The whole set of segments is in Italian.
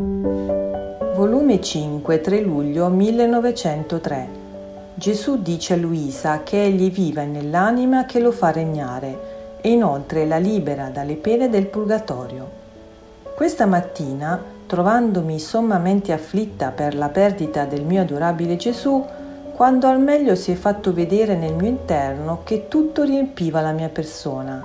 Volume 5, 3 luglio 1903. Gesù dice a Luisa che egli vive nell'anima che lo fa regnare e inoltre la libera dalle pene del purgatorio. Questa mattina, trovandomi sommamente afflitta per la perdita del mio adorabile Gesù, quando al meglio si è fatto vedere nel mio interno che tutto riempiva la mia persona,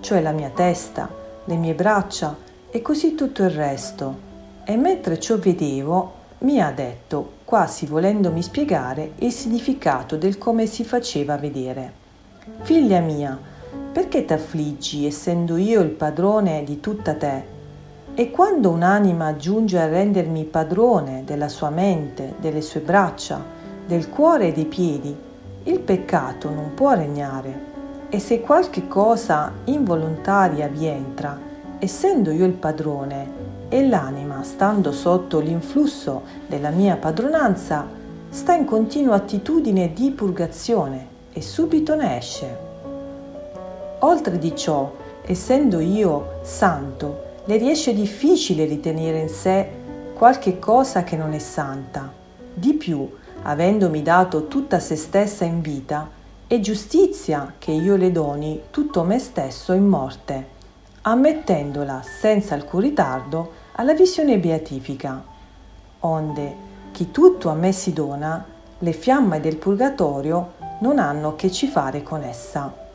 cioè la mia testa, le mie braccia e così tutto il resto e mentre ciò vedevo mi ha detto, quasi volendomi spiegare, il significato del come si faceva vedere. Figlia mia, perché t'affliggi essendo io il padrone di tutta te? E quando un'anima giunge a rendermi padrone della sua mente, delle sue braccia, del cuore e dei piedi, il peccato non può regnare. E se qualche cosa involontaria vi entra, essendo io il padrone, e l'anima, stando sotto l'influsso della mia padronanza, sta in continua attitudine di purgazione e subito ne esce. Oltre di ciò, essendo io santo, le riesce difficile ritenere in sé qualche cosa che non è santa. Di più, avendomi dato tutta se stessa in vita, è giustizia che io le doni tutto me stesso in morte, ammettendola senza alcun ritardo alla visione beatifica, onde chi tutto a me si dona, le fiamme del purgatorio non hanno che ci fare con essa.